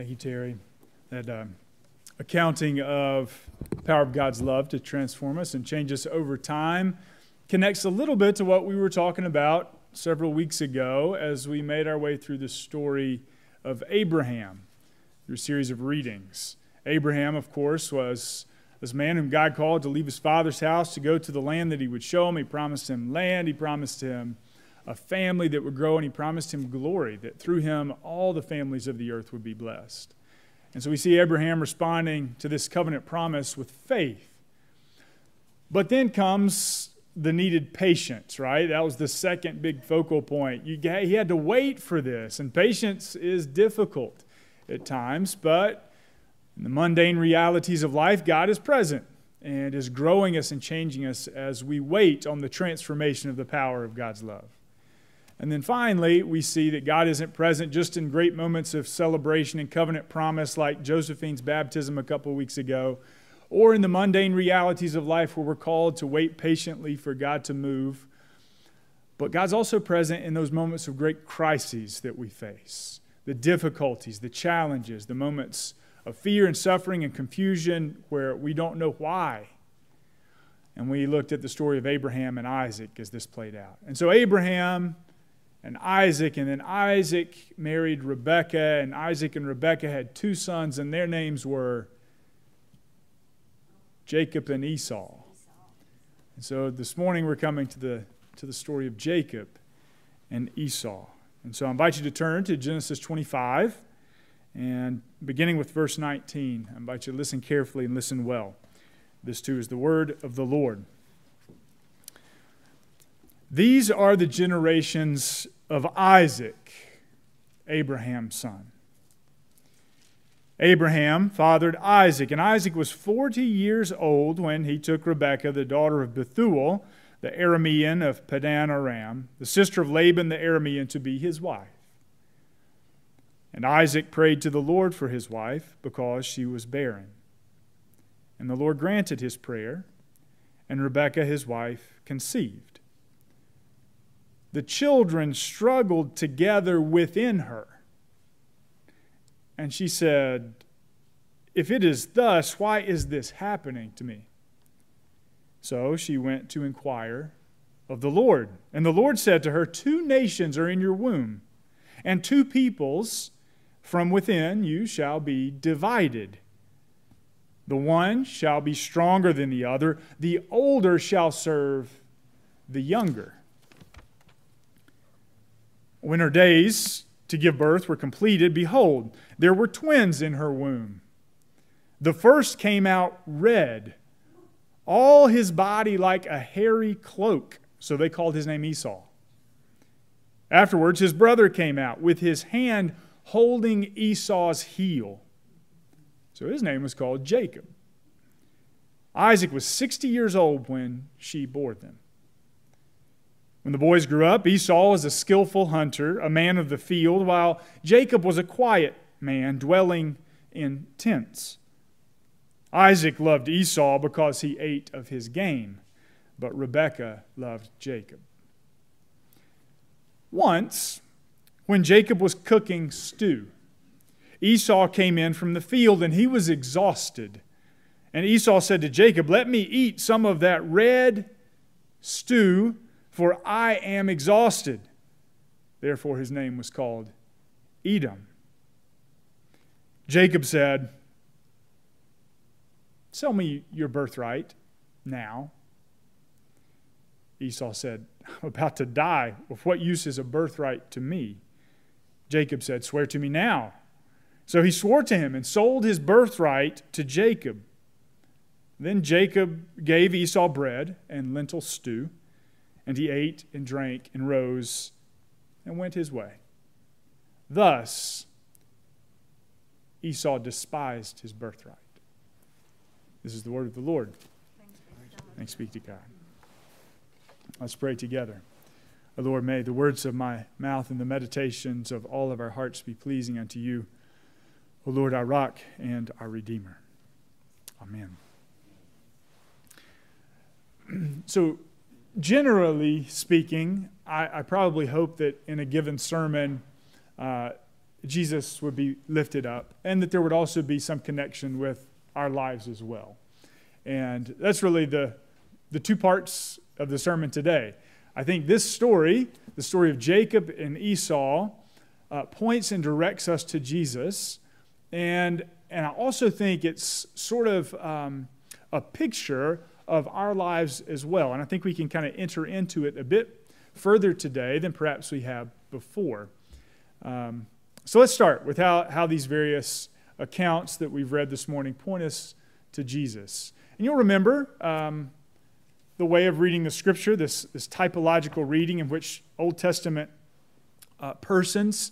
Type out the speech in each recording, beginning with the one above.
Thank you, Terry. That um, accounting of power of God's love to transform us and change us over time connects a little bit to what we were talking about several weeks ago as we made our way through the story of Abraham through a series of readings. Abraham, of course, was this man whom God called to leave his father's house to go to the land that he would show him. He promised him land, he promised him a family that would grow, and he promised him glory, that through him all the families of the earth would be blessed. And so we see Abraham responding to this covenant promise with faith. But then comes the needed patience, right? That was the second big focal point. You, he had to wait for this, and patience is difficult at times, but in the mundane realities of life, God is present and is growing us and changing us as we wait on the transformation of the power of God's love. And then finally, we see that God isn't present just in great moments of celebration and covenant promise, like Josephine's baptism a couple weeks ago, or in the mundane realities of life where we're called to wait patiently for God to move. But God's also present in those moments of great crises that we face the difficulties, the challenges, the moments of fear and suffering and confusion where we don't know why. And we looked at the story of Abraham and Isaac as this played out. And so, Abraham and Isaac, and then Isaac married Rebekah, and Isaac and Rebekah had two sons, and their names were Jacob and Esau. And so this morning we're coming to the, to the story of Jacob and Esau. And so I invite you to turn to Genesis 25. And beginning with verse 19, I invite you to listen carefully and listen well. This too is the word of the Lord. These are the generations of Isaac, Abraham's son. Abraham fathered Isaac, and Isaac was 40 years old when he took Rebekah, the daughter of Bethuel, the Aramean of Padan Aram, the sister of Laban the Aramean, to be his wife. And Isaac prayed to the Lord for his wife because she was barren. And the Lord granted his prayer, and Rebekah, his wife, conceived. The children struggled together within her. And she said, If it is thus, why is this happening to me? So she went to inquire of the Lord. And the Lord said to her, Two nations are in your womb, and two peoples from within you shall be divided. The one shall be stronger than the other, the older shall serve the younger. When her days to give birth were completed, behold, there were twins in her womb. The first came out red, all his body like a hairy cloak. So they called his name Esau. Afterwards, his brother came out with his hand holding Esau's heel. So his name was called Jacob. Isaac was 60 years old when she bore them. When the boys grew up, Esau was a skillful hunter, a man of the field, while Jacob was a quiet man dwelling in tents. Isaac loved Esau because he ate of his game, but Rebekah loved Jacob. Once, when Jacob was cooking stew. Esau came in from the field and he was exhausted. And Esau said to Jacob, Let me eat some of that red stew, for I am exhausted. Therefore, his name was called Edom. Jacob said, Sell me your birthright now. Esau said, I'm about to die. Of what use is a birthright to me? Jacob said, Swear to me now. So he swore to him and sold his birthright to Jacob. Then Jacob gave Esau bread and lentil stew, and he ate and drank and rose and went his way. Thus, Esau despised his birthright. This is the word of the Lord. Thanks be to God. Let's pray together. O Lord, may the words of my mouth and the meditations of all of our hearts be pleasing unto you, O Lord, our rock and our redeemer. Amen. so, generally speaking, I, I, probably hope that in a given sermon, uh, Jesus would be lifted up and that there would also be some connection with our lives as well. And that's really the, the two parts of the sermon today. I think this story, the story of Jacob and Esau, uh, points and directs us to Jesus. And, and I also think it's sort of um, a picture of our lives as well. And I think we can kind of enter into it a bit further today than perhaps we have before. Um, so let's start with how, how these various accounts that we've read this morning point us to Jesus. And you'll remember um, the way of reading the scripture, this, this typological reading in which Old Testament uh, persons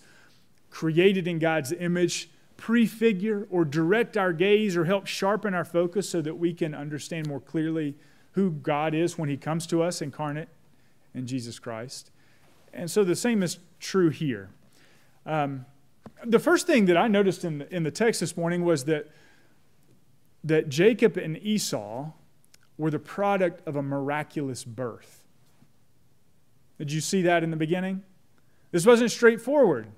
created in God's image prefigure or direct our gaze or help sharpen our focus so that we can understand more clearly who God is when He comes to us incarnate in Jesus Christ. And so the same is true here. Um, the first thing that I noticed in the, in the text this morning was that, that Jacob and Esau were the product of a miraculous birth. Did you see that in the beginning? This wasn't straightforward.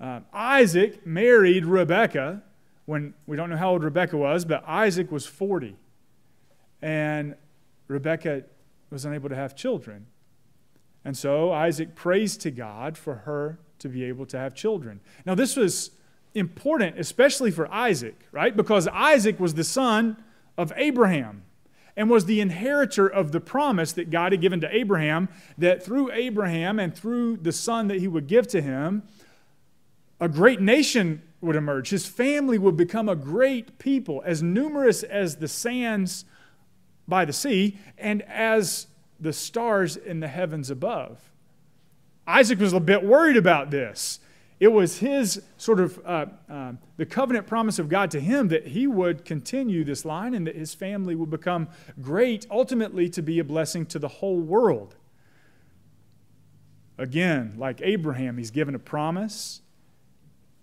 Uh, Isaac married Rebekah when we don't know how old Rebekah was, but Isaac was 40. And Rebekah was unable to have children. And so Isaac prays to God for her to be able to have children. Now, this was important, especially for Isaac, right? Because Isaac was the son of Abraham and was the inheritor of the promise that God had given to Abraham that through Abraham and through the son that he would give to him, a great nation would emerge. His family would become a great people, as numerous as the sands by the sea and as the stars in the heavens above. Isaac was a bit worried about this. It was his sort of uh, uh, the covenant promise of God to him that he would continue this line and that his family would become great, ultimately to be a blessing to the whole world. Again, like Abraham, he's given a promise,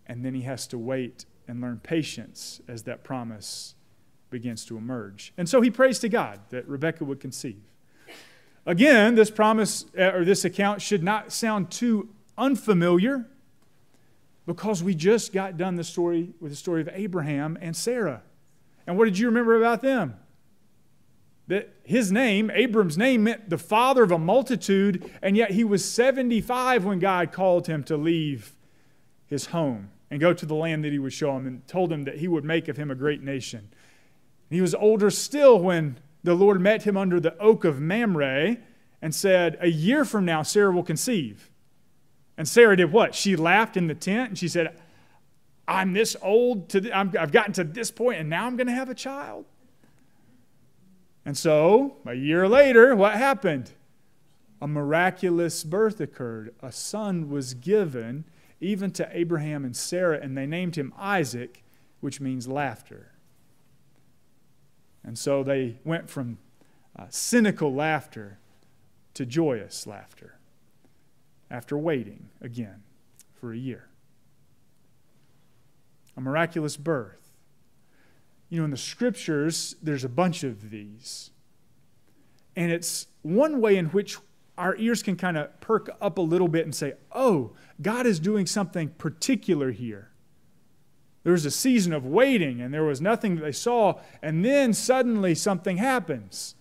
and then he has to wait and learn patience as that promise begins to emerge. And so he prays to God that Rebekah would conceive. Again, this promise uh, or this account should not sound too unfamiliar because we just got done the story with the story of Abraham and Sarah. And what did you remember about them? That his name, Abram's name, meant the father of a multitude, and yet he was 75 when God called him to leave his home and go to the land that he would show him and told him that he would make of him a great nation. He was older still when the Lord met him under the oak of Mamre and said, A year from now, Sarah will conceive. And Sarah did what? She laughed in the tent and she said, I'm this old, to i I've gotten to this point, and now I'm going to have a child. And so, a year later, what happened? A miraculous birth occurred. A son was given even to Abraham and Sarah, and they named him Isaac, which means laughter. And so they went from uh, cynical laughter to joyous laughter after waiting again for a year. A miraculous birth. You know, in the scriptures, there's a bunch of these. And it's one way in which our ears can kind of perk up a little bit and say, oh, God is doing something particular here. There was a season of waiting, and there was nothing that they saw, and then suddenly something happens.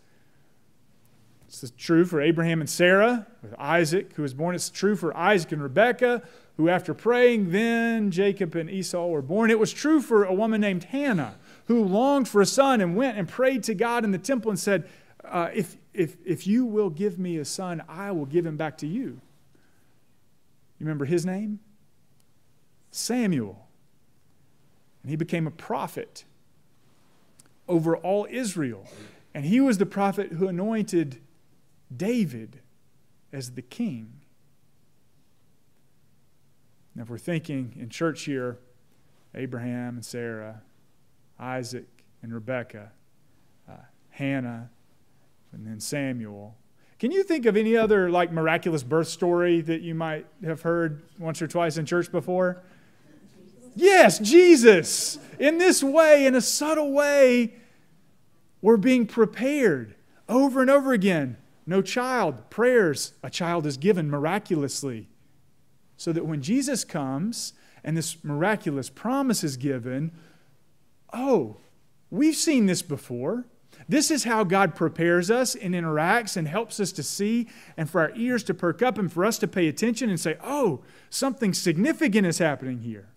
It's true for Abraham and Sarah, with Isaac, who was born. It's true for Isaac and Rebekah, who, after praying, then Jacob and Esau were born. It was true for a woman named Hannah, who longed for a son and went and prayed to God in the temple and said, uh, if, if, if you will give me a son, I will give him back to you. You remember his name? Samuel. And he became a prophet over all Israel. And he was the prophet who anointed David as the king. Now, if we're thinking in church here, Abraham and Sarah, Isaac and Rebekah, uh, Hannah, and then Samuel. Can you think of any other like miraculous birth story that you might have heard once or twice in church before? Yes, Jesus. In this way, in a subtle way, we're being prepared over and over again. No child, prayers, a child is given miraculously. So that when Jesus comes and this miraculous promise is given, oh, we've seen this before. This is how God prepares us and interacts and helps us to see and for our ears to perk up and for us to pay attention and say, oh, something significant is happening here.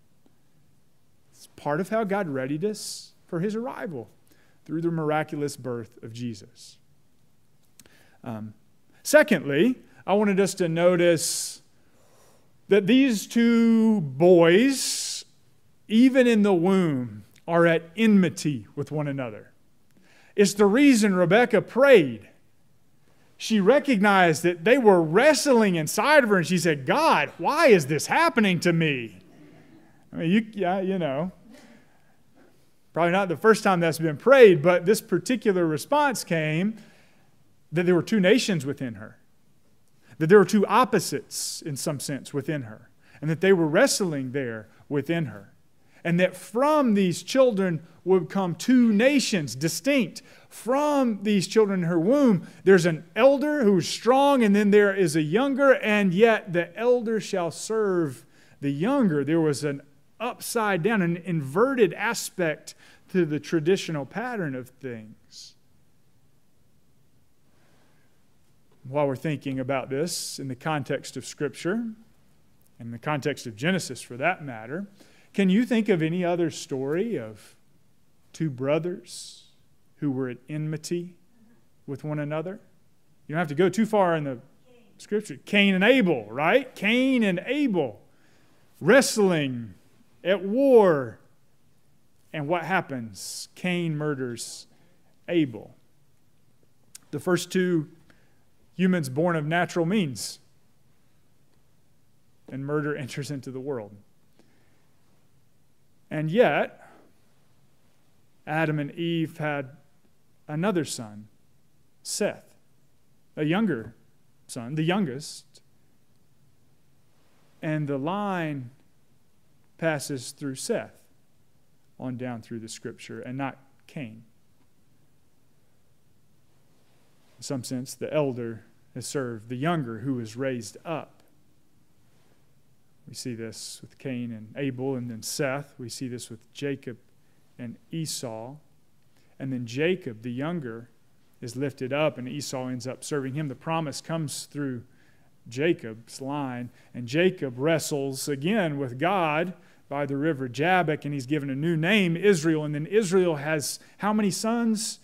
It's part of how God readied us for his arrival through the miraculous birth of Jesus. Um, secondly, I wanted us to notice that these two boys, even in the womb, are at enmity with one another. It's the reason Rebecca prayed. She recognized that they were wrestling inside of her, and she said, God, why is this happening to me? I mean, you, yeah, you know. Probably not the first time that's been prayed, but this particular response came that there were two nations within her, that there were two opposites in some sense within her, and that they were wrestling there within her. And that from these children would come two nations, distinct. From these children in her womb, there's an elder who's strong, and then there is a younger, and yet the elder shall serve the younger. There was an upside down, an inverted aspect to the traditional pattern of things. While we're thinking about this in the context of Scripture, in the context of Genesis for that matter, can you think of any other story of two brothers who were at enmity with one another? You don't have to go too far in the scripture. Cain and Abel, right? Cain and Abel wrestling at war. And what happens? Cain murders Abel. The first two humans born of natural means. And murder enters into the world. And yet, Adam and Eve had another son, Seth, a younger son, the youngest. And the line passes through Seth on down through the scripture and not Cain. In some sense, the elder has served the younger who is raised up. We see this with Cain and Abel, and then Seth. We see this with Jacob and Esau. And then Jacob, the younger, is lifted up, and Esau ends up serving him. The promise comes through Jacob's line, and Jacob wrestles again with God by the river Jabbok, and he's given a new name, Israel. And then Israel has how many sons?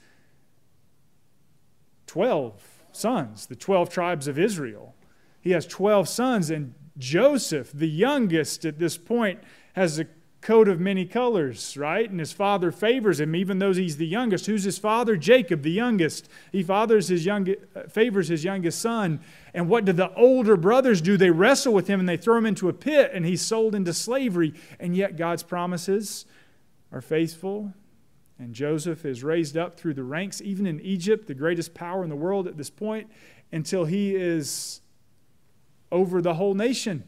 Twelve sons, the 12 tribes of Israel. He has 12 sons, and Joseph, the youngest at this point, has a coat of many colors, right? And his father favors him, even though he's the youngest. Who's his father? Jacob, the youngest. He fathers his young, uh, favors his youngest son. And what do the older brothers do? They wrestle with him and they throw him into a pit, and he's sold into slavery. And yet God's promises are faithful. And Joseph is raised up through the ranks, even in Egypt, the greatest power in the world at this point, until he is over the whole nation.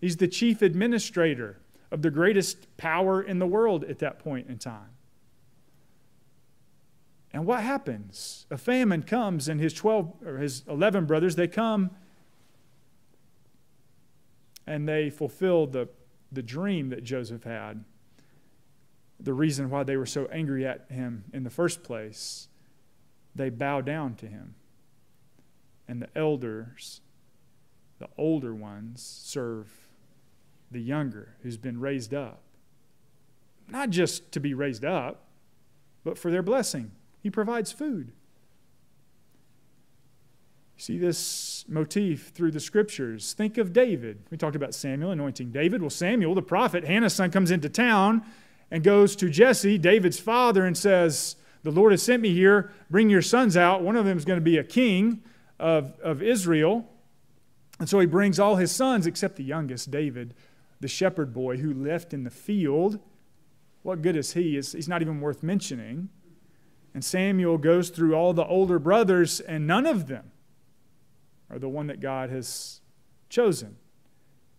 He's the chief administrator of the greatest power in the world at that point in time. And what happens? A famine comes, and his 12 or his 11 brothers, they come and they fulfill the, the dream that Joseph had. The reason why they were so angry at him in the first place, they bow down to him. And the elders the older ones serve the younger who's been raised up. Not just to be raised up, but for their blessing. He provides food. See this motif through the scriptures. Think of David. We talked about Samuel anointing David. Well, Samuel, the prophet, Hannah's son, comes into town and goes to Jesse, David's father, and says, The Lord has sent me here. Bring your sons out. One of them is going to be a king of, of Israel. And so he brings all his sons except the youngest, David, the shepherd boy who left in the field. What good is he? He's not even worth mentioning. And Samuel goes through all the older brothers, and none of them are the one that God has chosen.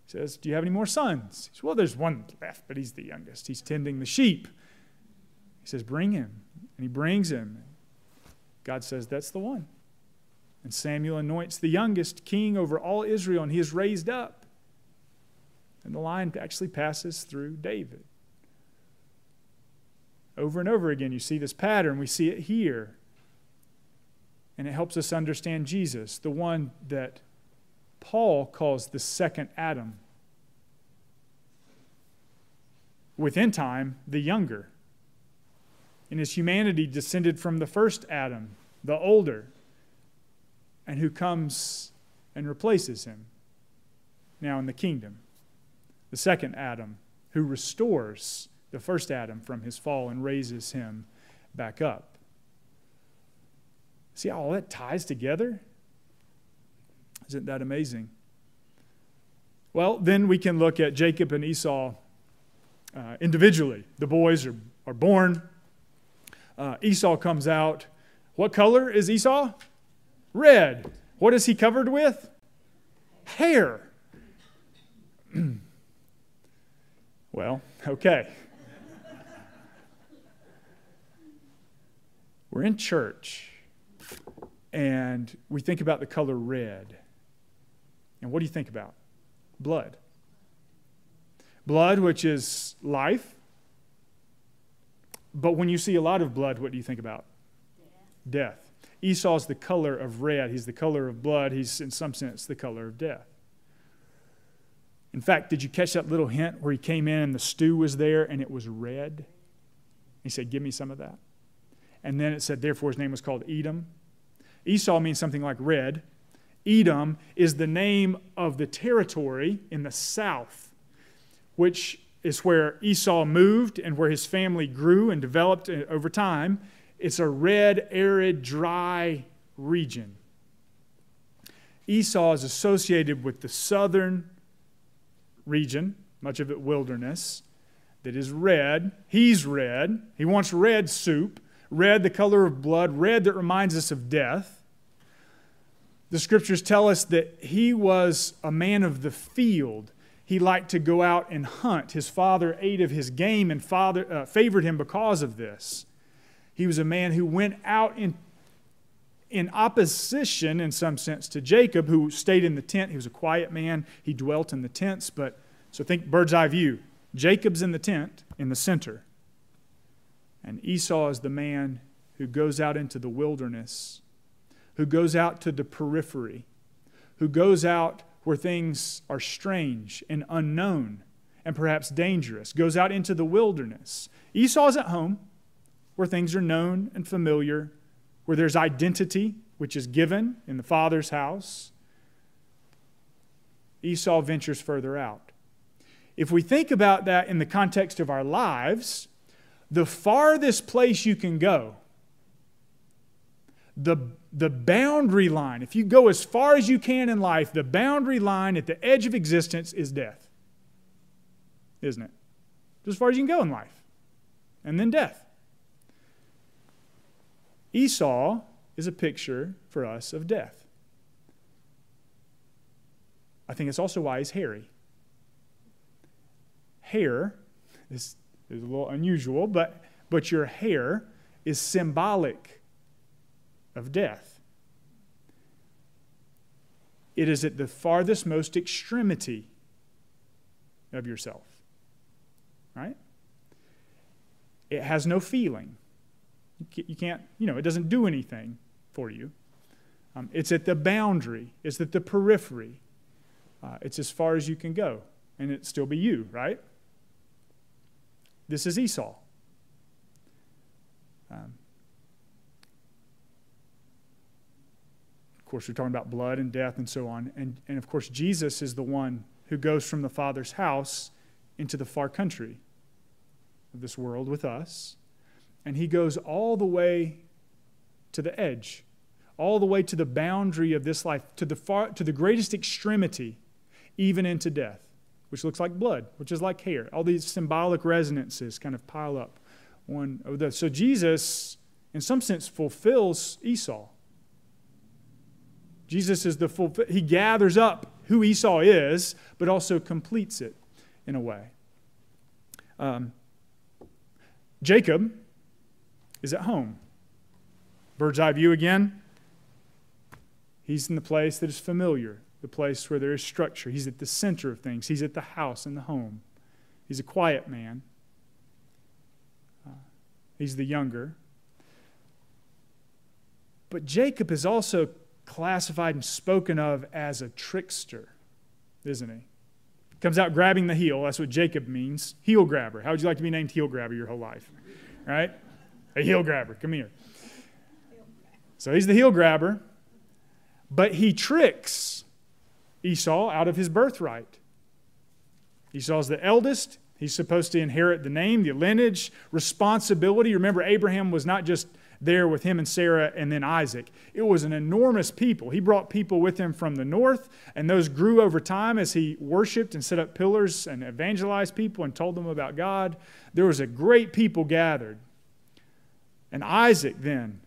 He says, Do you have any more sons? He says, Well, there's one left, but he's the youngest. He's tending the sheep. He says, Bring him. And he brings him. God says, That's the one. And Samuel anoints the youngest king over all Israel, and he is raised up. And the line actually passes through David. Over and over again, you see this pattern. We see it here. And it helps us understand Jesus, the one that Paul calls the second Adam. Within time, the younger. In his humanity, descended from the first Adam, the older, and who comes and replaces him now in the kingdom. The second Adam, who restores the first Adam from his fall and raises him back up. See how all that ties together? Isn't that amazing? Well, then we can look at Jacob and Esau uh, individually. The boys are, are born. Uh, Esau comes out. What color is Esau? Red. What is he covered with? Hair. well, okay. We're in church and we think about the color red. And what do you think about? Blood. Blood, which is life. But when you see a lot of blood, what do you think about? Death. death. Esau's the color of red. He's the color of blood. He's, in some sense, the color of death. In fact, did you catch that little hint where he came in and the stew was there and it was red? He said, Give me some of that. And then it said, Therefore, his name was called Edom. Esau means something like red. Edom is the name of the territory in the south, which is where Esau moved and where his family grew and developed uh, over time. It's a red, arid, dry region. Esau is associated with the southern region, much of it wilderness, that is red. He's red. He wants red soup, red, the color of blood, red that reminds us of death. The scriptures tell us that he was a man of the field. He liked to go out and hunt. His father ate of his game and father, uh, favored him because of this. He was a man who went out in, in opposition, in some sense, to Jacob, who stayed in the tent. He was a quiet man. He dwelt in the tents. But so think bird's eye view. Jacob's in the tent in the center. And Esau is the man who goes out into the wilderness who goes out to the periphery, who goes out where things are strange and unknown and perhaps dangerous, goes out into the wilderness. Esau's at home, where things are known and familiar, where there's identity, which is given in the Father's house. Esau ventures further out. If we think about that in the context of our lives, the farthest place you can go the, the boundary line, if you go as far as you can in life, the boundary line at the edge of existence is death. Isn't it? Just as far as you can go in life. And then death. Esau is a picture for us of death. I think it's also why he's hairy. Hair is, is a little unusual, but, but your hair is symbolic of death. It is at the farthest most extremity of yourself. Right? It has no feeling. You can't, you know, it doesn't do anything for you. Um, it's at the boundary, it's at the periphery. Uh, it's as far as you can go, and it still be you, right? This is Esau. Um, course, we're talking about blood and death and so on. And, and of course, Jesus is the one who goes from the Father's house into the far country of this world with us. And he goes all the way to the edge, all the way to the boundary of this life, to the, far, to the greatest extremity, even into death, which looks like blood, which is like hair. All these symbolic resonances kind of pile up one the. So Jesus, in some sense, fulfills Esau. Jesus is the full, he gathers up who Esau is, but also completes it in a way. Um, Jacob is at home. Bird's eye view again. He's in the place that is familiar, the place where there is structure. He's at the center of things, he's at the house and the home. He's a quiet man. Uh, he's the younger. But Jacob is also classified and spoken of as a trickster, isn't he? Comes out grabbing the heel. That's what Jacob means. Heel grabber. How would you like to be named heel grabber your whole life? Right? A heel grabber. Come here. So he's the heel grabber, but he tricks Esau out of his birthright. Esau's the eldest. He's supposed to inherit the name, the lineage, responsibility. Remember, Abraham was not just there with him and Sarah and then Isaac. It was an enormous people. He brought people with him from the north, and those grew over time as he worshiped and set up pillars and evangelized people and told them about God. There was a great people gathered. And Isaac then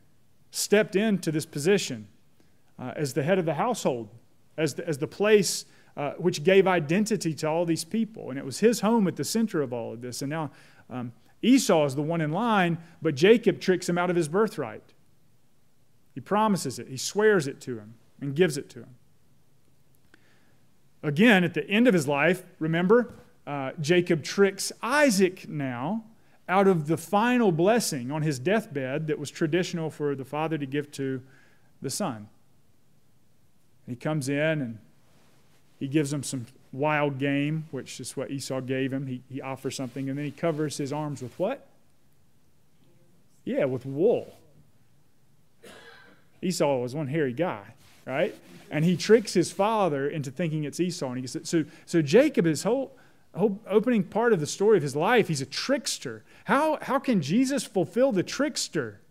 stepped into this position uh, as the head of the household, as the, as the place uh, which gave identity to all these people. And it was his home at the center of all of this. And now um, Esau is the one in line, but Jacob tricks him out of his birthright. He promises it, he swears it to him, and gives it to him. Again, at the end of his life, remember, uh, Jacob tricks Isaac now out of the final blessing on his deathbed that was traditional for the father to give to the son. He comes in and he gives him some wild game, which is what Esau gave him. He, he offers something, and then he covers his arms with what? Yeah, with wool. Esau was one hairy guy, right? And he tricks his father into thinking it's Esau. And he says, so, so Jacob, his whole opening part of the story of his life, he's a trickster. How, how can Jesus fulfill the trickster?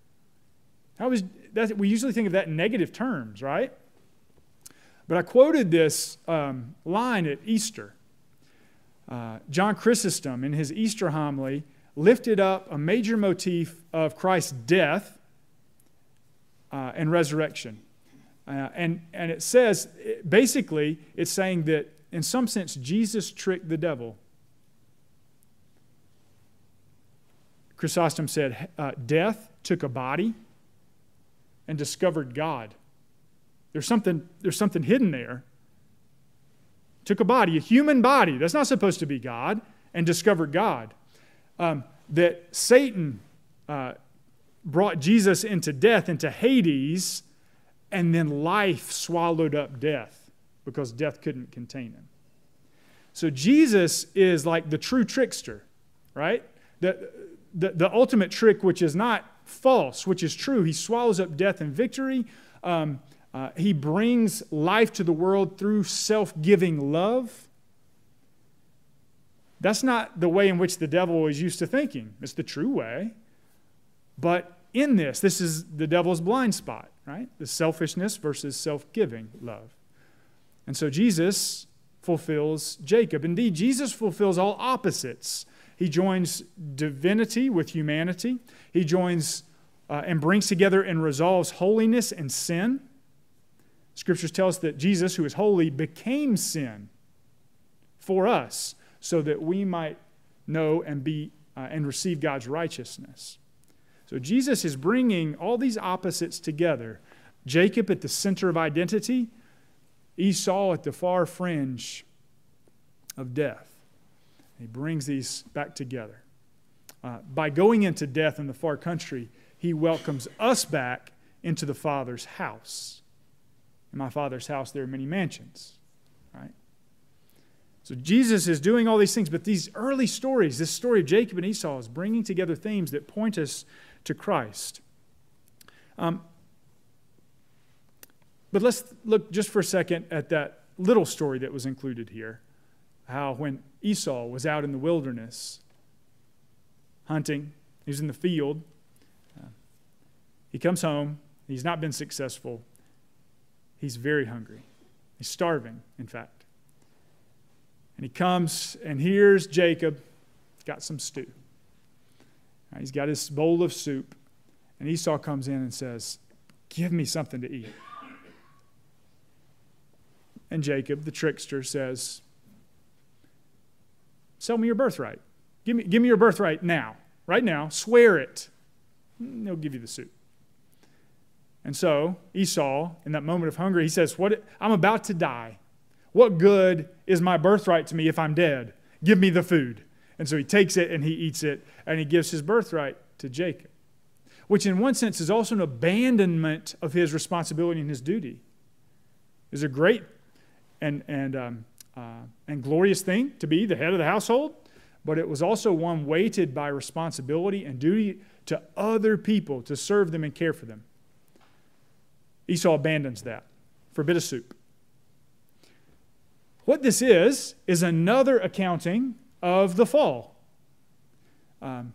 How is that? We usually think of that in negative terms, right? But I quoted this um, line at Easter. Uh, John Chrysostom, in his Easter homily, lifted up a major motif of Christ's death uh, and resurrection. Uh, and, and it says, basically, it's saying that in some sense, Jesus tricked the devil. Chrysostom said, uh, Death took a body and discovered God. There's something, there's something hidden there. Took a body, a human body, that's not supposed to be God, and discovered God. Um, that Satan uh, brought Jesus into death, into Hades, and then life swallowed up death because death couldn't contain him. So Jesus is like the true trickster, right? The, the, the ultimate trick, which is not false, which is true. He swallows up death in victory. Um, uh, he brings life to the world through self giving love. That's not the way in which the devil is used to thinking. It's the true way. But in this, this is the devil's blind spot, right? The selfishness versus self giving love. And so Jesus fulfills Jacob. Indeed, Jesus fulfills all opposites. He joins divinity with humanity, he joins uh, and brings together and resolves holiness and sin. Scriptures tell us that Jesus, who is holy, became sin for us so that we might know and be uh, and receive God's righteousness. So Jesus is bringing all these opposites together. Jacob at the center of identity, Esau at the far fringe of death. He brings these back together. Uh, by going into death in the far country, he welcomes us back into the Father's house. In my Father's house, there are many mansions. Right? So Jesus is doing all these things, but these early stories, this story of Jacob and Esau, is bringing together themes that point us to Christ. Um, but let's look just for a second at that little story that was included here. How when Esau was out in the wilderness hunting, he was in the field, uh, he comes home, he's not been successful, He's very hungry. He's starving, in fact. And he comes and here's Jacob He's got some stew. He's got his bowl of soup. And Esau comes in and says, Give me something to eat. And Jacob, the trickster, says, Sell me your birthright. Give me, give me your birthright now, right now. Swear it. And they'll give you the suit. And so Esau, in that moment of hunger, he says, "What? I'm about to die. What good is my birthright to me if I'm dead? Give me the food. And so he takes it and he eats it, and he gives his birthright to Jacob, which in one sense is also an abandonment of his responsibility and his duty. Is a great and, and, um, uh, and glorious thing to be the head of the household, but it was also one weighted by responsibility and duty to other people to serve them and care for them. Esau abandons that for a bit of soup. What this is, is another accounting of the fall. Um,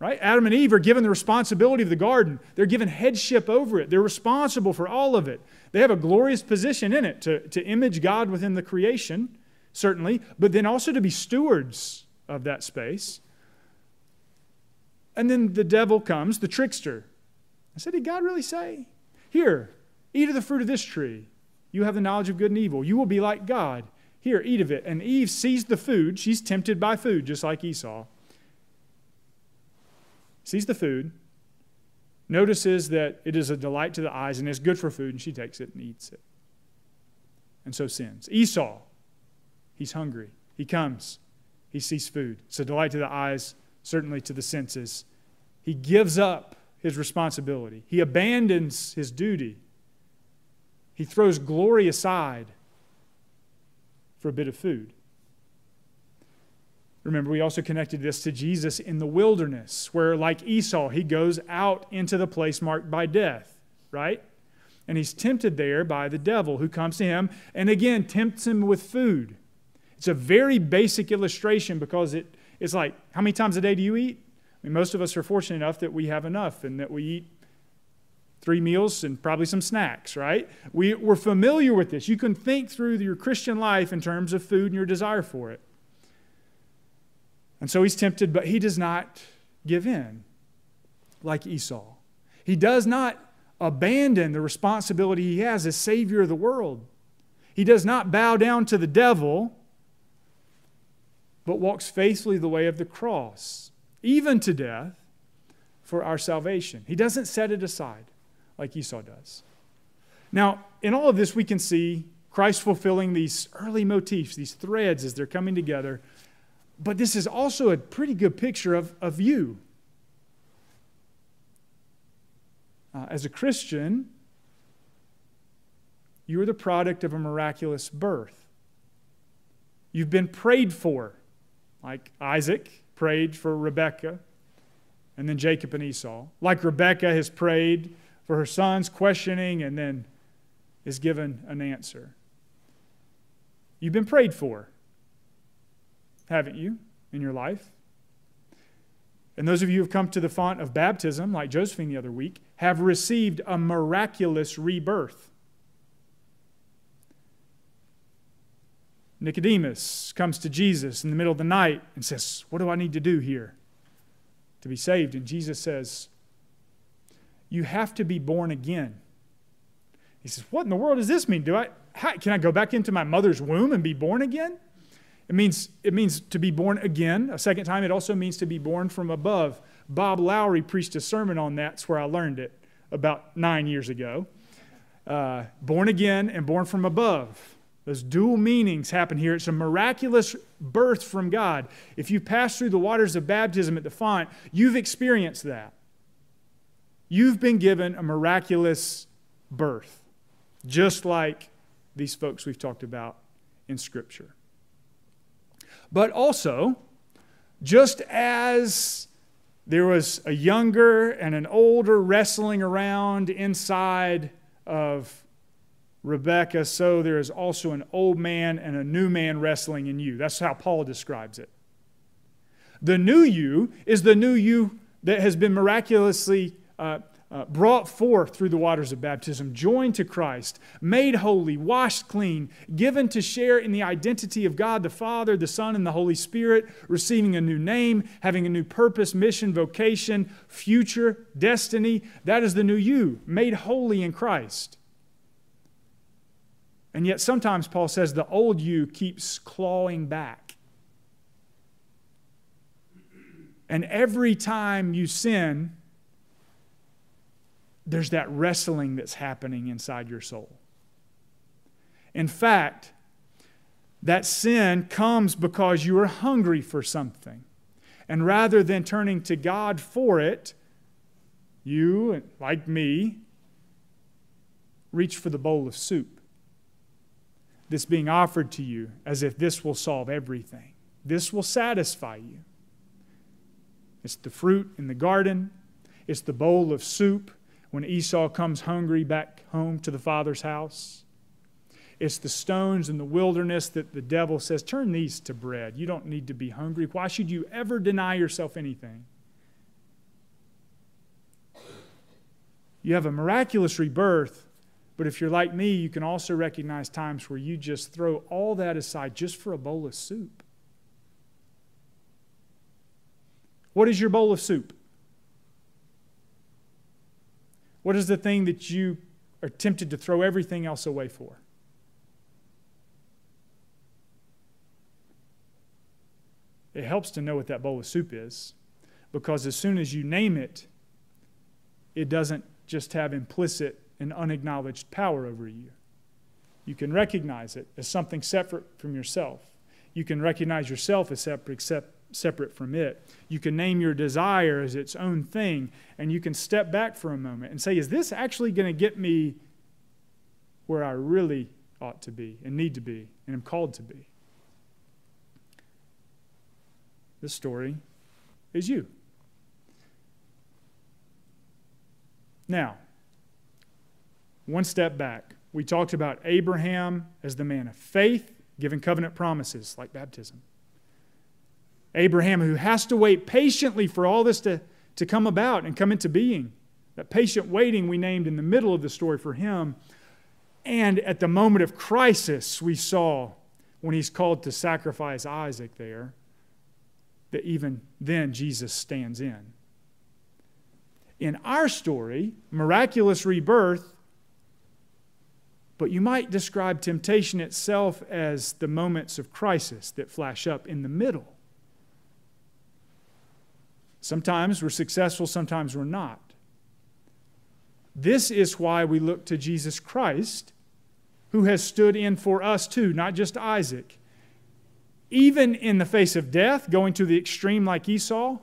right? Adam and Eve are given the responsibility of the garden. They're given headship over it. They're responsible for all of it. They have a glorious position in it to, to image God within the creation, certainly, but then also to be stewards of that space. And then the devil comes, the trickster. I said, Did God really say? Here, eat of the fruit of this tree. You have the knowledge of good and evil. You will be like God. Here, eat of it. And Eve sees the food. She's tempted by food, just like Esau. Sees the food, notices that it is a delight to the eyes and is good for food, and she takes it and eats it. And so sins. Esau, he's hungry. He comes, he sees food. It's a delight to the eyes, certainly to the senses. He gives up his responsibility, he abandons his duty, he throws glory aside for a bit of food. Remember, we also connected this to Jesus in the wilderness, where, like Esau, he goes out into the place marked by death, right? And he's tempted there by the devil who comes to him and again tempts him with food. It's a very basic illustration because it, it's like, how many times a day do you eat? I mean, most of us are fortunate enough that we have enough and that we eat three meals and probably some snacks, right? We, we're familiar with this. You can think through your Christian life in terms of food and your desire for it. And so he's tempted, but he does not give in like Esau. He does not abandon the responsibility he has as Savior of the world. He does not bow down to the devil, but walks faithfully the way of the cross, even to death, for our salvation. He doesn't set it aside like Esau does. Now, in all of this, we can see Christ fulfilling these early motifs, these threads as they're coming together. But this is also a pretty good picture of, of you. Uh, as a Christian, you are the product of a miraculous birth. You've been prayed for, like Isaac prayed for Rebekah, and then Jacob and Esau. Like Rebekah has prayed for her sons, questioning, and then is given an answer. You've been prayed for, haven't you, in your life? And those of you who have come to the font of baptism, like Josephine the other week, have received a miraculous rebirth. Nicodemus comes to Jesus in the middle of the night and says, What do I need to do here to be saved? And Jesus says, you have to be born again. He says, What in the world does this mean? Do I, how, can I go back into my mother's womb and be born again? It means, it means to be born again. A second time, it also means to be born from above. Bob Lowry preached a sermon on that. That's where I learned it about nine years ago. Uh, born again and born from above. Those dual meanings happen here. It's a miraculous birth from God. If you pass through the waters of baptism at the font, you've experienced that. You've been given a miraculous birth, just like these folks we've talked about in Scripture. But also, just as there was a younger and an older wrestling around inside of Rebecca, so there is also an old man and a new man wrestling in you. That's how Paul describes it. The new you is the new you that has been miraculously uh, uh, brought forth through the waters of baptism, joined to Christ, made holy, washed clean, given to share in the identity of God the Father, the Son, and the Holy Spirit, receiving a new name, having a new purpose, mission, vocation, future, destiny. That is the new you, made holy in Christ. And yet, sometimes Paul says the old you keeps clawing back. And every time you sin, there's that wrestling that's happening inside your soul. In fact, That sin comes because you are hungry for something. And rather than turning to God for it, you, like me, reach for the bowl of soup that's being offered to you as if this will solve everything. This will satisfy you. It's the fruit in the garden, it's the bowl of soup when Esau comes hungry back home to the father's house. It's the stones in the wilderness that the devil says, Turn these to bread. You don't need to be hungry. Why should you ever deny yourself anything? You have a miraculous rebirth, but if you're like me, you can also recognize times where you just throw all that aside just for a bowl of soup. What is your bowl of soup? What is the thing that you are tempted to throw everything else away for? It helps to know what that bowl of soup is because as soon as you name it, it doesn't just have implicit and unacknowledged power over you. You can recognize it as something separate from yourself. You can recognize yourself as separate, separate from it. You can name your desire as its own thing, and you can step back for a moment and say, Is this actually going to get me where I really ought to be and need to be and am called to be? This story is you. Now, one step back. We talked about Abraham as the man of faith, given covenant promises like baptism. Abraham, who has to wait patiently for all this to, to come about and come into being. That patient waiting we named in the middle of the story for him. And at the moment of crisis, we saw when he's called to sacrifice Isaac there, that even then Jesus stands in. In our story, miraculous rebirth, but you might describe temptation itself as the moments of crisis that flash up in the middle. Sometimes we're successful, sometimes we're not. This is why we look to Jesus Christ, who has stood in for us too, not just Isaac. Even in the face of death, going to the extreme like Esau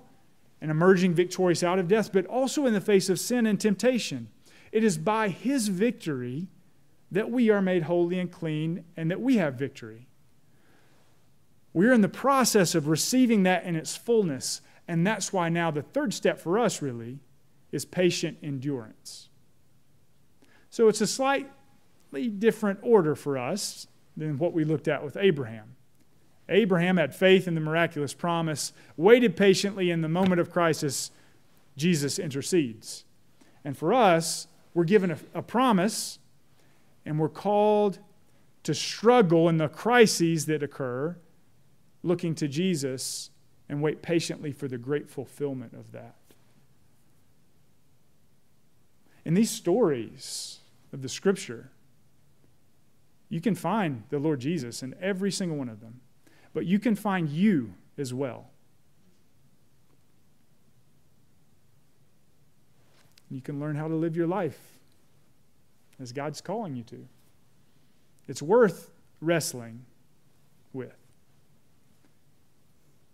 and emerging victorious out of death, but also in the face of sin and temptation. It is by his victory that we are made holy and clean and that we have victory. We're in the process of receiving that in its fullness and that's why now the third step for us really is patient endurance. So it's a slightly different order for us than what we looked at with Abraham. Abraham had faith in the miraculous promise, waited patiently in the moment of crisis, Jesus intercedes. And for us, we're given a, a promise and we're called to struggle in the crises that occur, looking to Jesus and wait patiently for the great fulfillment of that. In these stories of the scripture, you can find the Lord Jesus in every single one of them, but you can find you as well. You can learn how to live your life as God's calling you to. It's worth wrestling with.